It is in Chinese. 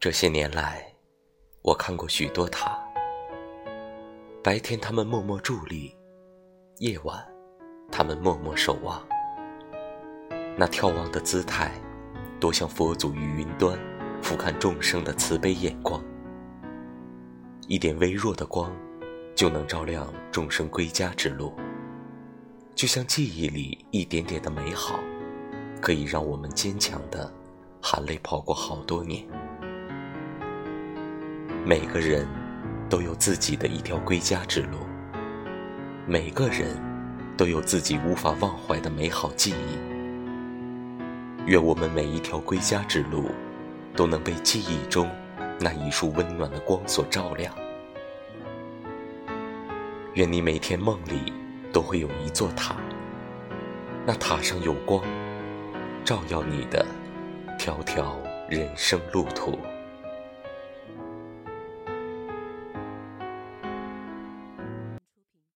这些年来，我看过许多塔。白天他们默默伫立，夜晚他们默默守望。那眺望的姿态，多像佛祖于云端俯瞰众生的慈悲眼光。一点微弱的光，就能照亮众生归家之路。就像记忆里一点点的美好，可以让我们坚强的含泪跑过好多年。每个人都有自己的一条归家之路，每个人都有自己无法忘怀的美好记忆。愿我们每一条归家之路，都能被记忆中那一束温暖的光所照亮。愿你每天梦里都会有一座塔，那塔上有光，照耀你的条条人生路途。